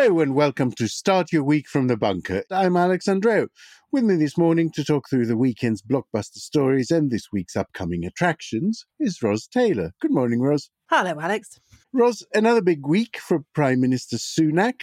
Hello and welcome to Start Your Week from the Bunker. I'm Alex Andreou. With me this morning to talk through the weekend's blockbuster stories and this week's upcoming attractions is Ros Taylor. Good morning, Ros. Hello, Alex. Ros, another big week for Prime Minister Sunak.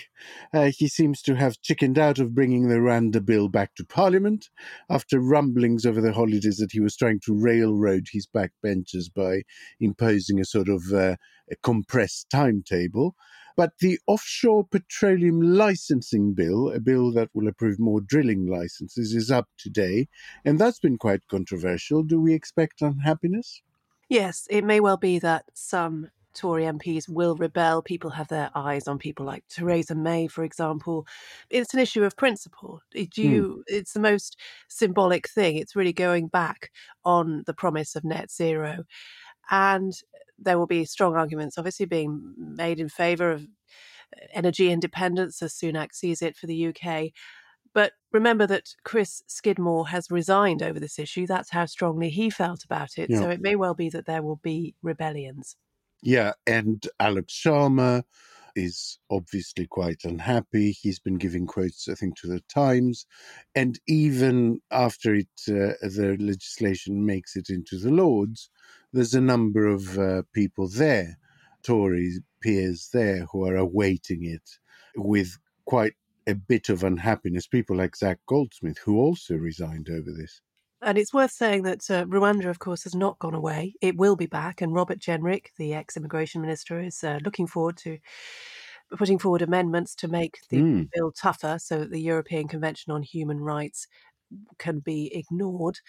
Uh, he seems to have chickened out of bringing the Rwanda bill back to Parliament after rumblings over the holidays that he was trying to railroad his backbenchers by imposing a sort of uh, a compressed timetable. But the offshore petroleum licensing bill, a bill that will approve more drilling licenses, is up today. And that's been quite controversial. Do we expect unhappiness? Yes, it may well be that some Tory MPs will rebel. People have their eyes on people like Theresa May, for example. It's an issue of principle. It, you, mm. It's the most symbolic thing. It's really going back on the promise of net zero. And there will be strong arguments, obviously, being made in favour of uh, energy independence as Sunak sees it for the UK. But remember that Chris Skidmore has resigned over this issue. That's how strongly he felt about it. Yeah. So it may well be that there will be rebellions. Yeah, and Alok Sharma is obviously quite unhappy. He's been giving quotes, I think, to the Times, and even after it, uh, the legislation makes it into the Lords, there's a number of uh, people there, Tory peers there, who are awaiting it with quite a bit of unhappiness. People like Zac Goldsmith, who also resigned over this. And it's worth saying that uh, Rwanda, of course, has not gone away. It will be back. And Robert Jenrick, the ex immigration minister, is uh, looking forward to putting forward amendments to make the mm. bill tougher so that the European Convention on Human Rights can be ignored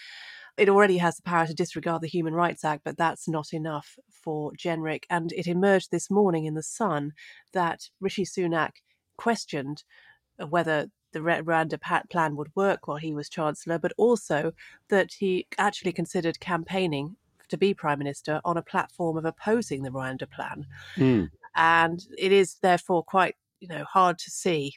it already has the power to disregard the Human Rights Act, but that's not enough for Jenrick. And it emerged this morning in The Sun that Rishi Sunak questioned whether the Rwanda plan would work while he was Chancellor, but also that he actually considered campaigning to be Prime Minister on a platform of opposing the Rwanda plan. Mm. And it is therefore quite you know hard to see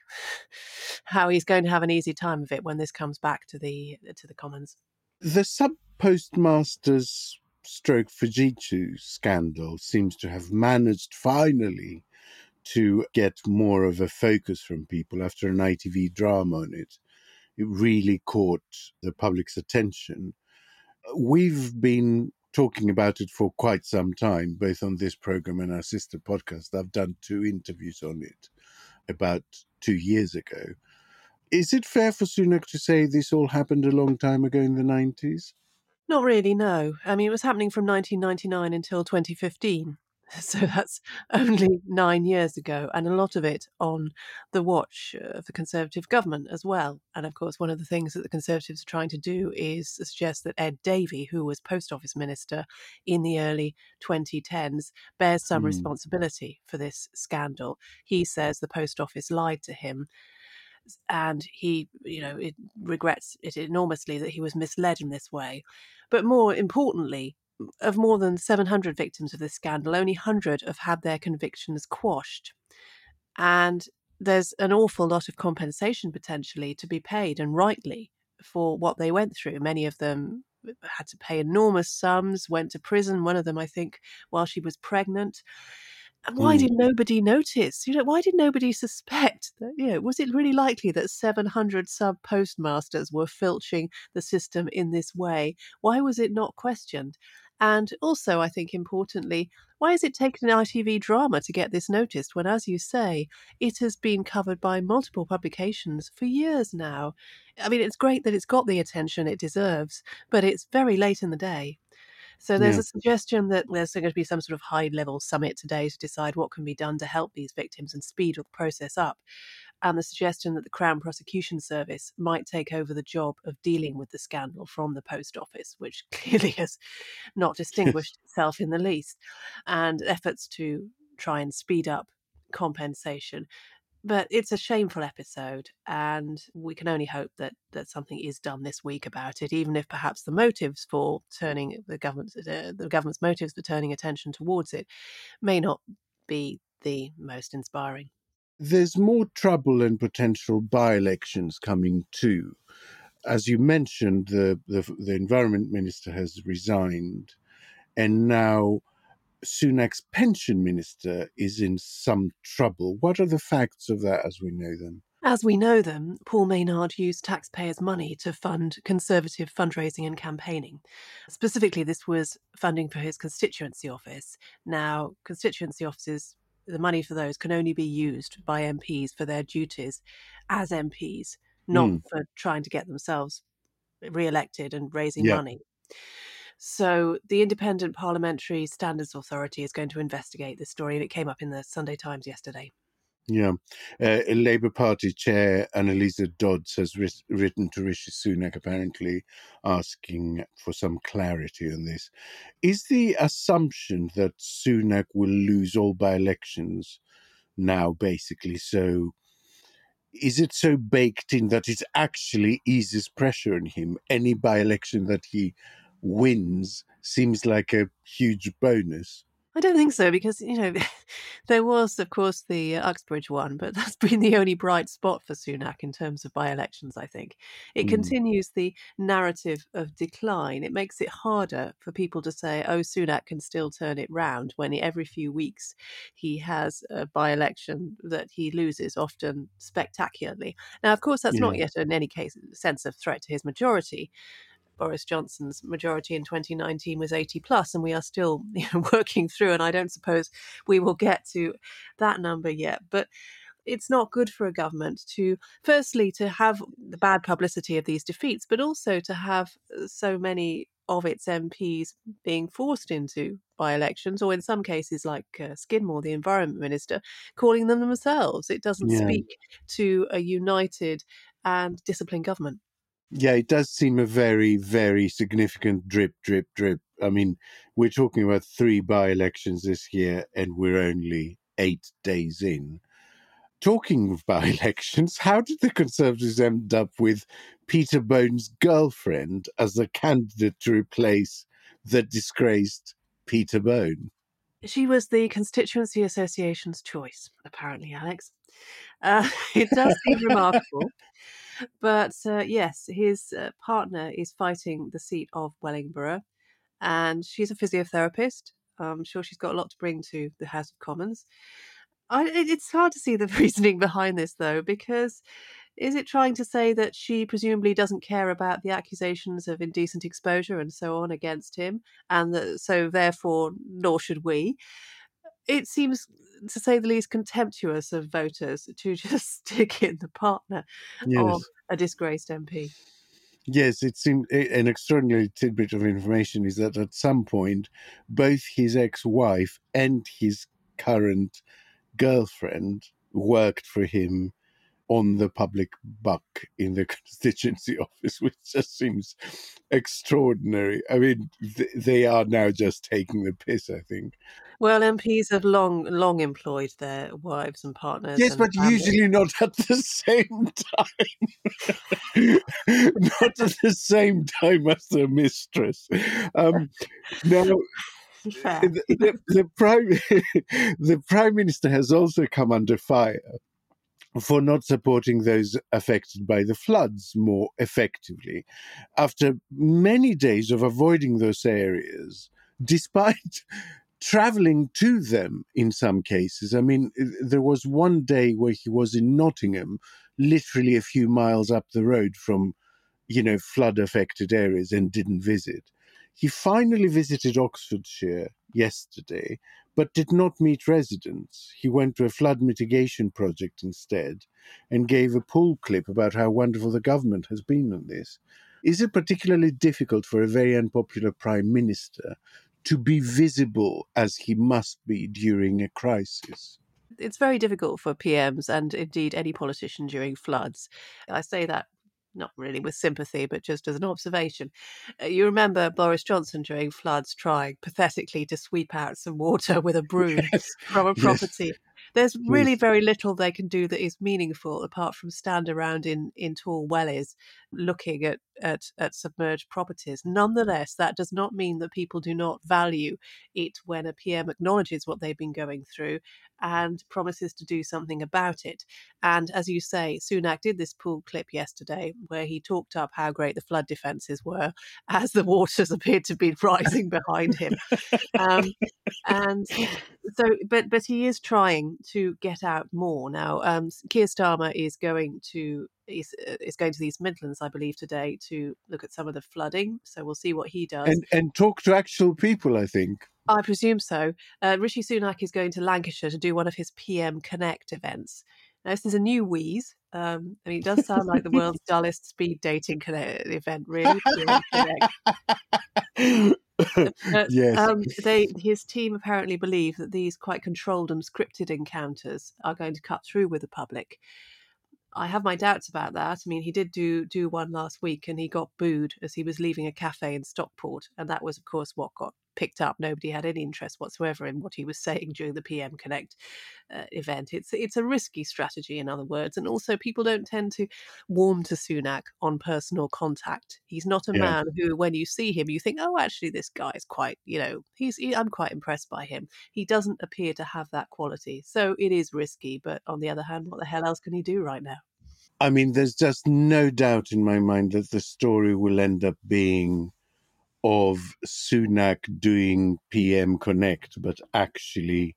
how he's going to have an easy time of it when this comes back to the to the Commons. The sub postmaster's stroke Fujitsu scandal seems to have managed finally to get more of a focus from people after an ITV drama on it. It really caught the public's attention. We've been talking about it for quite some time, both on this program and our sister podcast. I've done two interviews on it about two years ago. Is it fair for Sunak to say this all happened a long time ago in the 90s? Not really, no. I mean, it was happening from 1999 until 2015. So that's only nine years ago, and a lot of it on the watch of the Conservative government as well. And of course, one of the things that the Conservatives are trying to do is suggest that Ed Davey, who was Post Office Minister in the early 2010s, bears some mm. responsibility for this scandal. He says the Post Office lied to him and he, you know, it regrets it enormously that he was misled in this way. But more importantly, of more than 700 victims of this scandal, only 100 have had their convictions quashed. And there's an awful lot of compensation potentially to be paid, and rightly, for what they went through. Many of them had to pay enormous sums, went to prison, one of them, I think, while she was pregnant. And why mm. did nobody notice? You know, why did nobody suspect that? You know, was it really likely that 700 sub postmasters were filching the system in this way? Why was it not questioned? And also, I think importantly, why has it taken an ITV drama to get this noticed when, as you say, it has been covered by multiple publications for years now? I mean, it's great that it's got the attention it deserves, but it's very late in the day. So there's yeah. a suggestion that there's going to be some sort of high level summit today to decide what can be done to help these victims and speed the process up. And the suggestion that the Crown Prosecution Service might take over the job of dealing with the scandal from the Post Office, which clearly has not distinguished itself in the least, and efforts to try and speed up compensation but it's a shameful episode, and we can only hope that that something is done this week about it, even if perhaps the motives for turning the government's uh, the government's motives for turning attention towards it may not be the most inspiring. There's more trouble and potential by-elections coming too. As you mentioned, the, the, the environment minister has resigned, and now Sunak's pension minister is in some trouble. What are the facts of that as we know them? As we know them, Paul Maynard used taxpayers' money to fund conservative fundraising and campaigning. Specifically, this was funding for his constituency office. Now, constituency offices, the money for those can only be used by MPs for their duties as MPs, not mm. for trying to get themselves re elected and raising yeah. money. So, the Independent Parliamentary Standards Authority is going to investigate this story, and it came up in the Sunday Times yesterday. Yeah. Uh, Labour Party chair Anneliese Dodds has writ- written to Rishi Sunak, apparently asking for some clarity on this. Is the assumption that Sunak will lose all by elections now, basically, so? Is it so baked in that it actually eases pressure on him? Any by election that he wins seems like a huge bonus. I don't think so because you know there was, of course, the uh, Uxbridge one, but that's been the only bright spot for Sunak in terms of by-elections. I think it mm. continues the narrative of decline. It makes it harder for people to say, "Oh, Sunak can still turn it round." When every few weeks he has a by-election that he loses, often spectacularly. Now, of course, that's yeah. not yet in any case a sense of threat to his majority. Boris Johnson's majority in 2019 was 80 plus, and we are still you know, working through. And I don't suppose we will get to that number yet, but it's not good for a government to firstly to have the bad publicity of these defeats but also to have uh, so many of its MPs being forced into by elections, or in some cases, like uh, Skidmore, the environment minister, calling them themselves. It doesn't yeah. speak to a united and disciplined government. Yeah, it does seem a very, very significant drip, drip, drip. I mean, we're talking about three by elections this year, and we're only eight days in. Talking of by elections, how did the Conservatives end up with Peter Bone's girlfriend as the candidate to replace the disgraced Peter Bone? She was the Constituency Association's choice, apparently, Alex. Uh, it does seem remarkable. But uh, yes, his uh, partner is fighting the seat of Wellingborough, and she's a physiotherapist. I'm sure she's got a lot to bring to the House of Commons. I, it's hard to see the reasoning behind this, though, because is it trying to say that she presumably doesn't care about the accusations of indecent exposure and so on against him, and that, so therefore, nor should we? It seems to say the least, contemptuous of voters to just stick in the partner yes. of a disgraced MP. Yes, it seemed an extraordinary tidbit of information is that at some point, both his ex wife and his current girlfriend worked for him on the public buck in the constituency office, which just seems extraordinary. I mean, th- they are now just taking the piss, I think. Well, MPs have long, long employed their wives and partners. Yes, and but families. usually not at the same time. not at the same time as their mistress. Um, now, the, the, the, prime the prime minister has also come under fire for not supporting those affected by the floods more effectively. After many days of avoiding those areas, despite traveling to them in some cases. I mean, there was one day where he was in Nottingham, literally a few miles up the road from, you know, flood affected areas and didn't visit. He finally visited Oxfordshire yesterday, but did not meet residents. He went to a flood mitigation project instead and gave a pool clip about how wonderful the government has been on this. Is it particularly difficult for a very unpopular prime minister to be visible as he must be during a crisis? It's very difficult for PMs and indeed any politician during floods. I say that not really with sympathy, but just as an observation. Uh, you remember Boris Johnson during floods trying pathetically to sweep out some water with a broom yes. from a property. Yes. There's really very little they can do that is meaningful apart from stand around in, in tall wellies looking at, at, at submerged properties. Nonetheless, that does not mean that people do not value it when a PM acknowledges what they've been going through and promises to do something about it. And as you say, Sunak did this pool clip yesterday where he talked up how great the flood defences were as the waters appeared to be rising behind him. Um, and so, but but he is trying to get out more now. Um, Keir Starmer is going to is, uh, is going to the East Midlands, I believe, today to look at some of the flooding. So we'll see what he does. And and talk to actual people, I think. I presume so. Uh, Rishi Sunak is going to Lancashire to do one of his PM Connect events. Now, this is a new wheeze. Um, I mean, it does sound like the world's dullest speed dating connect- event, really. But, yes. um, they his team apparently believe that these quite controlled and scripted encounters are going to cut through with the public. I have my doubts about that. I mean, he did do do one last week, and he got booed as he was leaving a cafe in Stockport, and that was, of course, what got picked up. Nobody had any interest whatsoever in what he was saying during the PM Connect uh, event. It's it's a risky strategy, in other words, and also people don't tend to warm to Sunak on personal contact. He's not a Yeah. man who, when you see him, you think, oh, actually, this guy is quite, you know, he's he, I'm quite impressed by him. He doesn't appear to have that quality, so it is risky. But on the other hand, what the hell else can he do right now? I mean, there's just no doubt in my mind that the story will end up being of Sunak doing PM Connect, but actually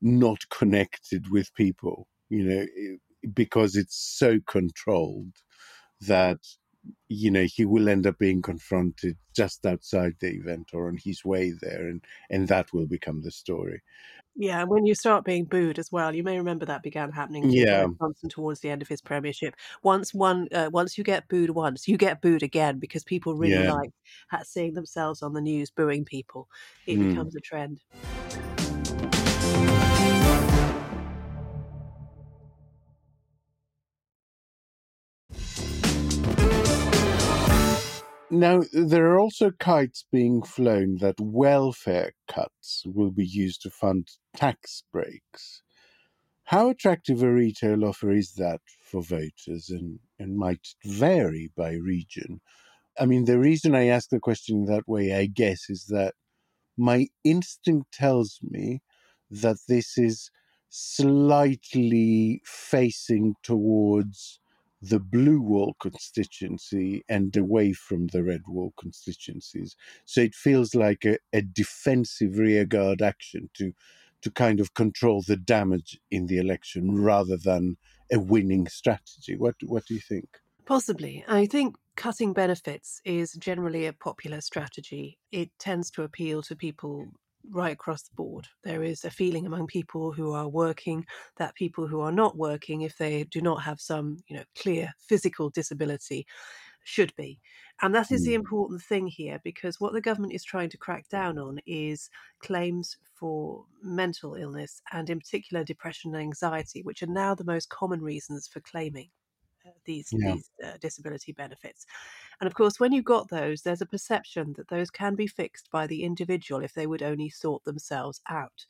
not connected with people, you know, because it's so controlled that, you know, he will end up being confronted just outside the event or on his way there, and, and that will become the story. Yeah, when you start being booed as well, you may remember that began happening to Yeah. Johnson towards the end of his premiership. Once one, uh, once you get booed once, you get booed again because people really Yeah. like seeing themselves on the news booing people. It Mm. becomes a trend. Now, there are also kites being flown that welfare cuts will be used to fund tax breaks. How attractive a retail offer is that for voters and, and might vary by region? I mean, the reason I ask the question that way, I guess, is that my instinct tells me that this is slightly facing towards the blue wall constituency and away from the red wall constituencies. So it feels like a, a defensive rearguard action to to kind of control the damage in the election rather than a winning strategy. What what do you think? Possibly. I think cutting benefits is generally a popular strategy. It tends to appeal to people right across the board. There is a feeling among people who are working that people who are not working, if they do not have some, you know, clear physical disability, should be. And that is the Mm. important thing here because what the government is trying to crack down on is claims for mental illness and, in particular, depression and anxiety, which are now the most common reasons for claiming these Yeah. these uh, disability benefits. And of course, when you got those, there's a perception that those can be fixed by the individual if they would only sort themselves out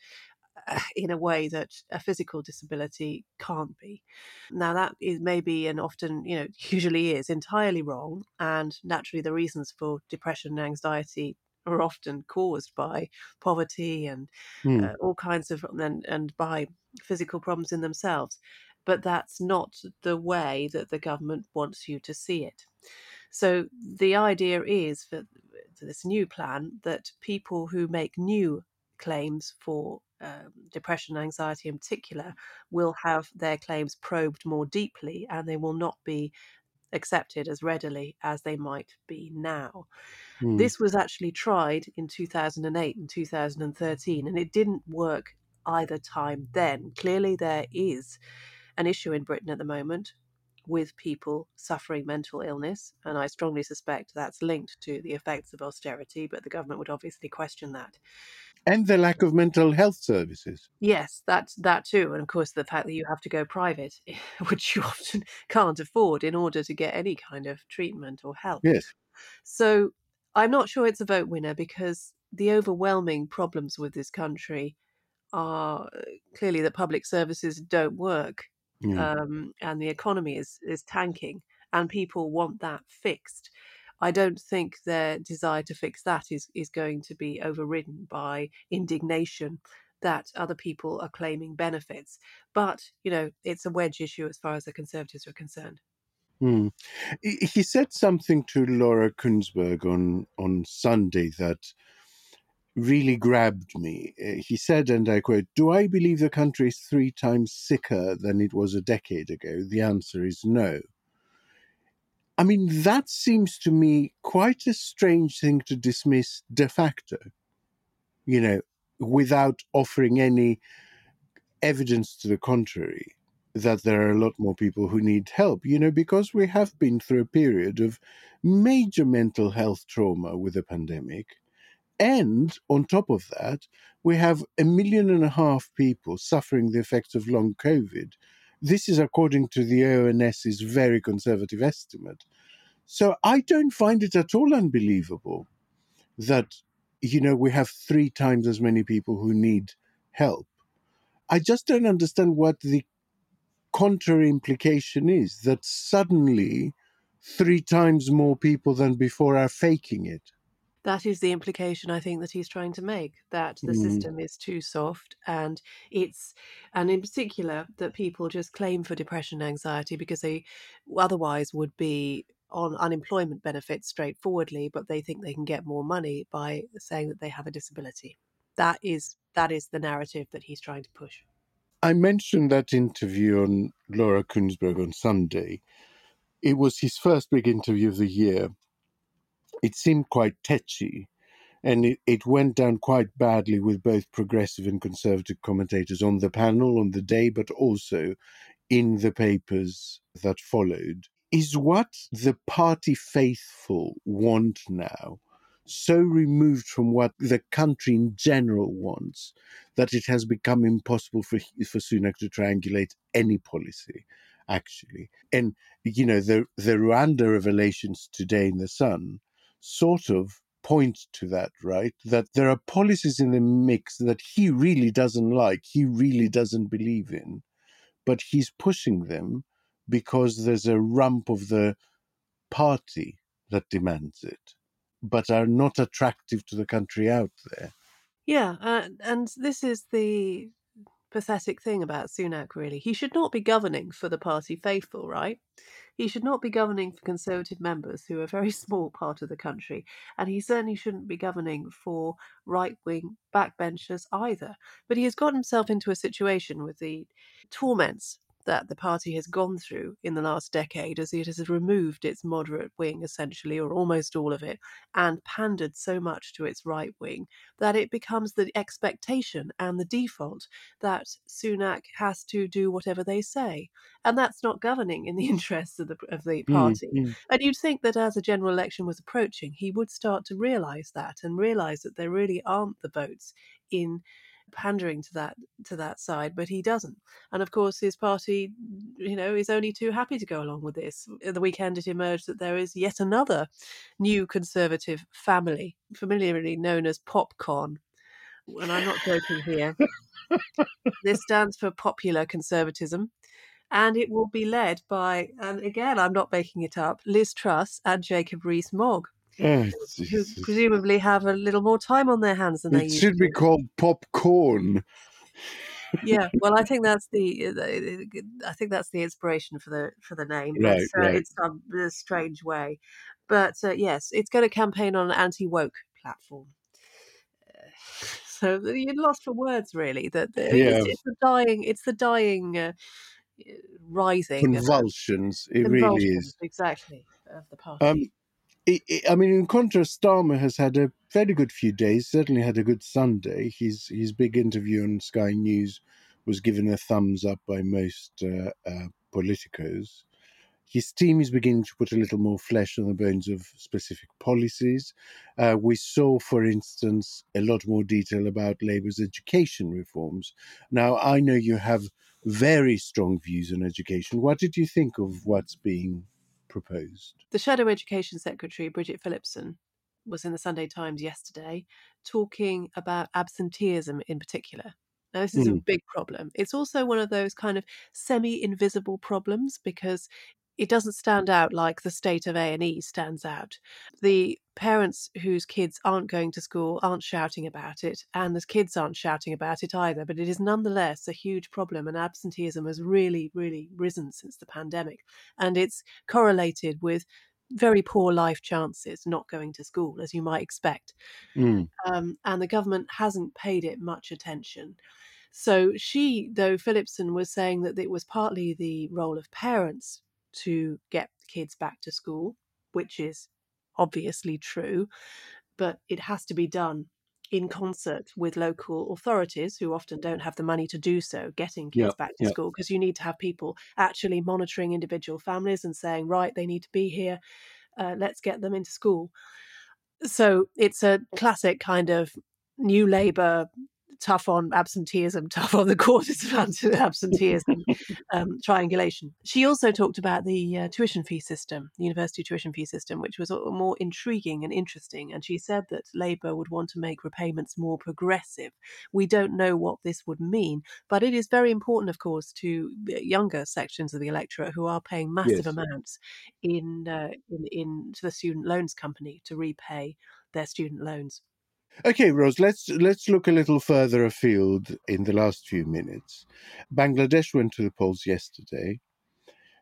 uh, in a way that a physical disability can't be. Now, that is maybe and often, you know, usually is entirely wrong. And naturally, the reasons for depression and anxiety are often caused by poverty and Mm. uh, all kinds of and, and by physical problems in themselves. But that's not the way that the government wants you to see it. So the idea is for, this new plan that people who make new claims for um, depression and anxiety in particular will have their claims probed more deeply and they will not be accepted as readily as they might be now. Mm. This was actually tried in 2008 and 2013, and it didn't work either time then. Clearly, there is an issue in Britain at the moment with people suffering mental illness, and I strongly suspect that's linked to the effects of austerity, but the government would obviously question that. And the lack of mental health services. Yes, that that too, and of course the fact that you have to go private, which you often can't afford in order to get any kind of treatment or help. Yes. So I'm not sure it's a vote winner because the overwhelming problems with this country are uh, clearly that public services don't work Yeah. um, and the economy is, is tanking and people want that fixed. I don't think their desire to fix that is, is going to be overridden by indignation that other people are claiming benefits. But, you know, it's a wedge issue as far as the Conservatives are concerned. Hmm. He said something to Laura Kuenssberg on, on Sunday that really grabbed me. Uh, He said, and I quote, Do I believe the country is three times sicker than it was a decade ago? The answer is no. I mean, that seems to me quite a strange thing to dismiss de facto, you know, without offering any evidence to the contrary that there are a lot more people who need help, you know, because we have been through a period of major mental health trauma with the pandemic. And on top of that, we have a million and a half people suffering the effects of long COVID. This is according to the ONS's very conservative estimate. So I don't find it at all unbelievable that, you know, we have three times as many people who need help. I just don't understand what the contrary implication is that suddenly three times more people than before are faking it. That is the implication I think that he's trying to make that the Mm. system is too soft and it's and in particular that people just claim for depression and anxiety because they otherwise would be on unemployment benefits straightforwardly but they think they can get more money by saying that they have a disability. That is that is the narrative that he's trying to push. I mentioned that interview on Laura Kuenssberg on Sunday. It was his first big interview of the year. It seemed quite tetchy, and it, it went down quite badly with both progressive and conservative commentators on the panel on the day, but also in the papers that followed. Is what the party faithful want now so removed from what the country in general wants that it has become impossible for for Sunak to triangulate any policy, actually. And you know the the Rwanda revelations today in the Sun sort of point to that, right? That there are policies in the mix that he really doesn't like, he really doesn't believe in, but he's pushing them because there's a rump of the party that demands it, but are not attractive to the country out there. Yeah, uh, and this is the pathetic thing about Sunak, really. He should not be governing for the party faithful, right? He should not be governing for Conservative members who are a very small part of the country, and he certainly shouldn't be governing for right wing backbenchers either. But he has got himself into a situation with the torments that the party has gone through in the last decade as it has removed its moderate wing, essentially, or almost all of it, and pandered so much to its right wing that it becomes the expectation and the default that Sunak has to do whatever they say. And that's not governing in the interests of the, of the party. Mm, mm. And you'd think that as a general election was approaching, he would start to realise that and realise that there really aren't the votes in pandering to that to that side, but he doesn't. And of course, his party, you know, is only too happy to go along with this. At the weekend, it emerged that there is yet another new conservative family, familiarly known as Popcon. And I'm not joking here. this stands for popular conservatism. And it will be led by, and again, I'm not making it up, Liz Truss and Jacob Rees Mogg, Who presumably have a little more time on their hands than they It used should be called popcorn. yeah well i think that's the, the i think that's the inspiration for the for the name Right, it's, uh, right. it's some a strange way but uh, yes it's going to campaign on an anti-woke platform Uh, so you're lost for words really that Yeah. it's, it's the dying it's the dying uh, rising Convulsions. It really is. exactly of the party Um, I mean, in contrast, Starmer has had a very good few days. Certainly had a good Sunday. His his big interview on Sky News was given a thumbs up by most uh, uh, politicos. His team is beginning to put a little more flesh on the bones of specific policies. Uh, we saw, for instance, a lot more detail about Labour's education reforms. Now, I know you have very strong views on education. What did you think of what's being proposed? The Shadow Education Secretary, Bridget Phillipson, was in the Sunday Times yesterday talking about absenteeism in particular Now, this is mm. a big problem. It's also one of those kind of semi invisible problems because it doesn't stand out like the state of A&E stands out. The parents whose kids aren't going to school aren't shouting about it, and the kids aren't shouting about it either, but it is nonetheless a huge problem, and absenteeism has really, really risen since the pandemic. And it's correlated with very poor life chances not going to school, as you might expect. Mm. Um, and the government hasn't paid it much attention. So she, though Phillipson was saying that it was partly the role of parents to get kids back to school, which is obviously true, but it has to be done in concert with local authorities who often don't have the money to do so, getting kids yep, back to yep. school, because you need to have people actually monitoring individual families and saying, right, they need to be here, uh, let's get them into school. So it's a classic kind of new Labour tough on absenteeism, tough on the quarters of absenteeism um, triangulation. She also talked about the uh, tuition fee system, the university tuition fee system, which was more intriguing and interesting. And she said that Labour would want to make repayments more progressive. We don't know what this would mean, but it is very important, of course, to younger sections of the electorate who are paying massive yes. amounts in, uh, in in to the student loans company to repay their student loans. Okay, Ros, let's let's look a little further afield in the last few minutes. Bangladesh went to the polls yesterday.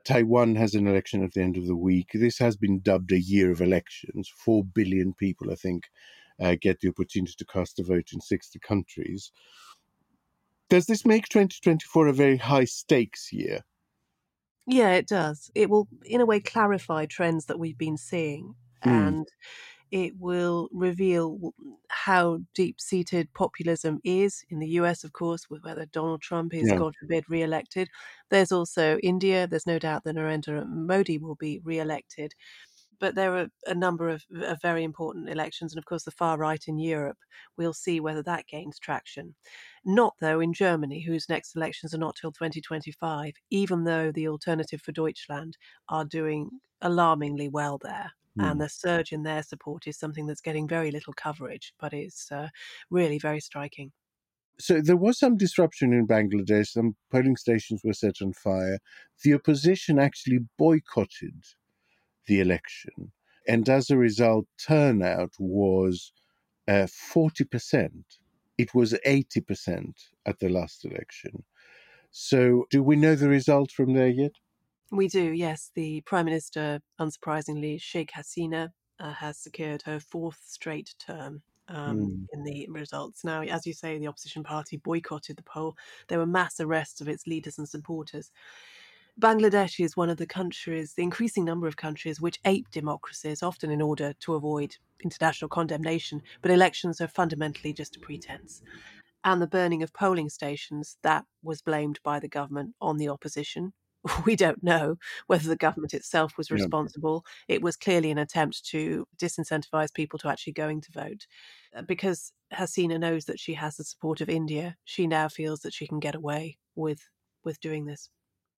Taiwan has an election at the end of the week. This has been dubbed a year of elections. Four billion people, I think, uh, get the opportunity to cast a vote in 60 countries. Does this make 2024 a very high stakes year? Yeah, it does. It will, in a way, clarify trends that we've been seeing. Mm. And it will reveal how deep seated populism is in the US, of course, with whether Donald Trump is, yeah. God forbid, re elected. There's also India. There's no doubt that Narendra Modi will be re elected. But there are a number of, of, very important elections. And of course, the far right in Europe. We'll see whether that gains traction. Not, though, in Germany, whose next elections are not till 2025, even though the Alternative for Deutschland are doing alarmingly well there. Mm. And the surge in their support is something that's getting very little coverage, but it's uh, really very striking. So there was some disruption in Bangladesh. Some polling stations were set on fire. The opposition actually boycotted the election. And as a result, turnout was uh, 40%. It was 80% at the last election. So, do we know the result from there yet? We do, yes. The Prime Minister, unsurprisingly, Sheikh Hasina, uh, has secured her fourth straight term um, mm. in the results. Now, as you say, the opposition party boycotted the poll. There were mass arrests of its leaders and supporters. Bangladesh is one of the countries, the increasing number of countries, which ape democracies, often in order to avoid international condemnation, but elections are fundamentally just a pretense. And the burning of polling stations, that was blamed by the government on the opposition, we don't know whether the government itself was responsible. Yeah. It was clearly an attempt to disincentivize people to actually going to vote. Uh, because Hasina knows that she has the support of India, she now feels that she can get away with with doing this.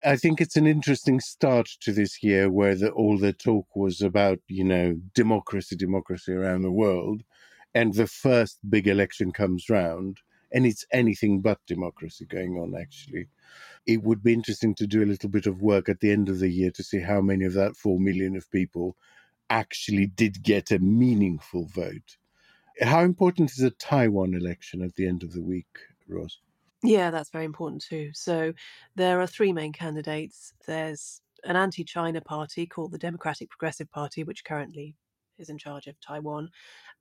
I think it's an interesting start to this year where the, all the talk was about, you know, democracy, democracy around the world. And the first big election comes round, and it's anything but democracy going on, actually it would be interesting to do a little bit of work at the end of the year to see how many of that 4 million of people actually did get a meaningful vote. How important is a Taiwan election at the end of the week, Ros? Yeah, that's very important too. So there are three main candidates. There's an anti China party called the Democratic Progressive Party, which currently is in charge of Taiwan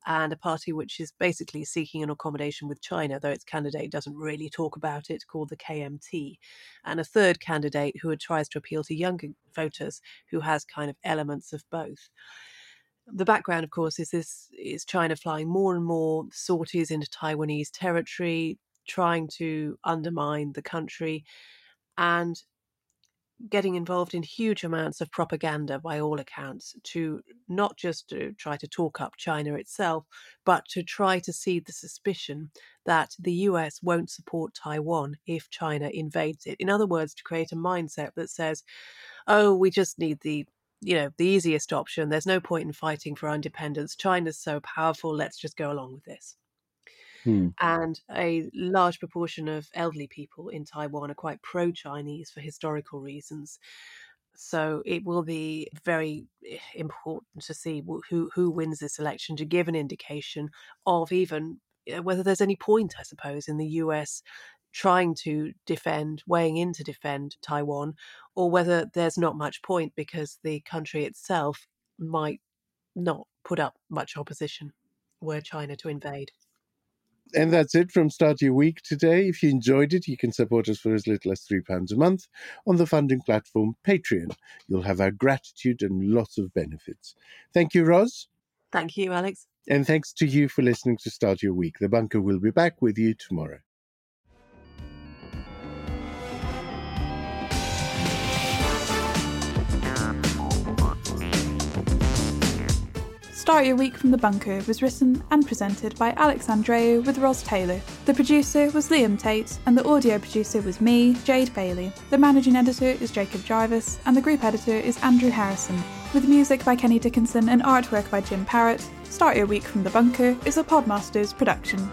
and a party which is basically seeking an accommodation with China, though its candidate doesn't really talk about it, called the KMT, and a third candidate who tries to appeal to younger voters who has kind of elements of both. The background, of course, is this is China flying more and more sorties into Taiwanese territory, trying to undermine the country, and getting involved in huge amounts of propaganda by all accounts to not just to try to talk up China itself, but to try to seed the suspicion that the US won't support Taiwan if China invades it. In other words, to create a mindset that says, oh, we just need the you know the easiest option. There's no point in fighting for our independence. China's so powerful. Let's just go along with this Hmm. And a large proportion of elderly people in Taiwan are quite pro Chinese for historical reasons. So it will be very eh, important to see who who wins this election to give an indication of even eh, whether there's any point, I suppose, in the US trying to defend, weighing in to defend Taiwan, or whether there's not much point because the country itself might not put up much opposition were China to invade. And that's it from Start Your Week today. If you enjoyed it, you can support us for as little as £3 a month on the funding platform Patreon. You'll have our gratitude and lots of benefits. Thank you, Ros. Thank you, Alex. And thanks to you for listening to Start Your Week. The Bunker will be back with you tomorrow. Start Your Week from the Bunker was written and presented by Alex Andreou with Ros Taylor. The producer was Liam Tait, and the audio producer was me, Jade Bailey. The managing editor is Jacob Jarvis, and the group editor is Andrew Harrison. With music by Kenny Dickinson and artwork by Jim Parrott, Start Your Week from the Bunker is a Podmasters production.